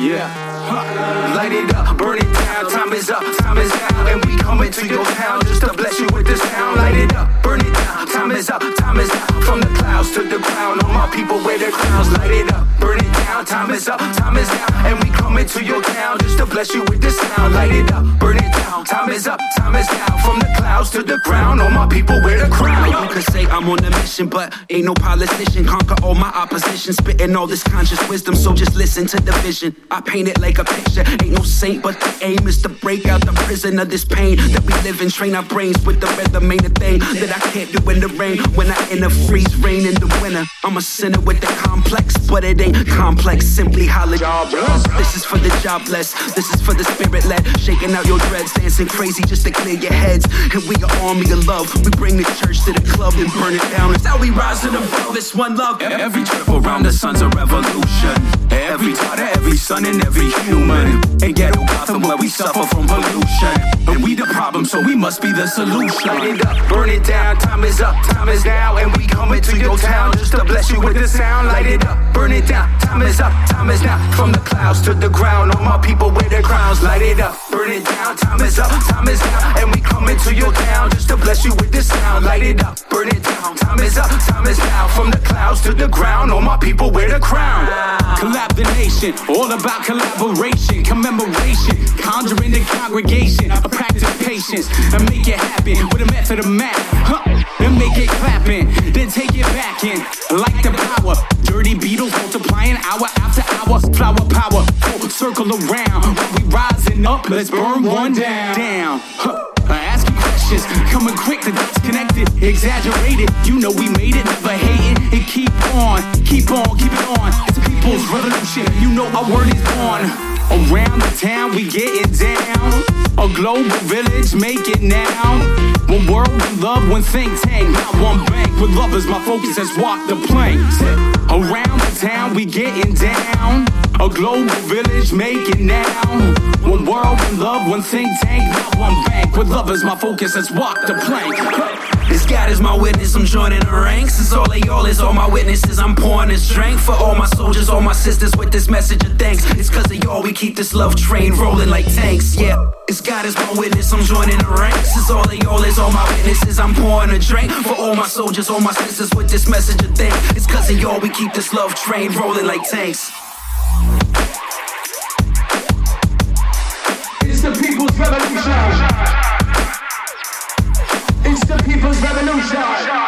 Yeah. Light it up, burn it down. Time is up, time is down. And we coming to your town just to bless you with this sound. Light it up, burn it down. Time is up, time is down. From the clouds to the ground. All my people wear their crowns. Light it up, burn it down. Time is up, time is down. And we coming to your town just to bless you with this sound. Light it up, burn it down. Time is up, time is down. From the clouds to the ground. All my people wear the crown. You could say I'm on a mission, but ain't no politician. Conquer all my opposition. Spitting all this conscious wisdom. So just listen to the vision. I paint it like a picture. Ain't no saint, but the aim is to break out the prison of this pain that we live in. Train our brains with the rhythm. Ain't a thing that I can't do in the rain. When I in a freeze rain in the winter, I'm a sinner with the complex, but it ain't complex. Simply holla. This is for the jobless. This is for the spirit led. Shaking out your dreads, dancing crazy just to clear your heads. And we an army of love. We bring the church to the club and burn it down. It's how we rise to the above. It's one love. Every trip around the sun's a revolution. Every daughter, every son, and every human. In ghetto Gotham where we suffer from pollution. And we the problem, so we must be the solution. Light it up, burn it down. Time is up, time is now. And we coming to your town just to bless you with the sound. Light it up, burn it down. Time is up, time is now. From the clouds to the ground. All my people wear their crowns. Light it up, burn it down. Time is up, time is now. And we coming to your town just to bless you with the sound. Light it up, burn it down. Time is up, time is now. From the clouds to the ground. All my people wear the crown. Collab the nation, all about collaboration, commemoration, conjuring the congregation, a practice patience, and make it happen with a method of math, huh? And make it clapping, then take it back in, like the power. Dirty Beatles multiplying hour after hour, flower power, full circle around. We rising up, let's burn one down. Down, huh? I ask you questions, coming quick, the dots connected, exaggerated. You know we made it, never hating, and keep on, keep on, keep it on. It's a people's revolution, you know our word is on. Around the town, we getting down. A global village, make it now. One world, one love, one think tank, not one bank. With lovers, my focus has walked the plank. Around the town, we getting down. A global village, make it now. One world, one love, one think tank, not one bank. With lovers, my focus has walked the plank. This God is my witness, I'm joining the ranks. It's all of y'all, it's all my witnesses. I'm pouring this strength for all my soldiers, all my sisters with this message of thanks. It's cause of y'all we keep this love train rolling like tanks. Yeah, it's God is my witness, I'm joining the ranks. It's all of y'all, it's all my witnesses. I'm pouring a drink for all my soldiers, all my sisters with this message of thanks. It's cause of y'all we keep this love train rolling like tanks. People's Revolution.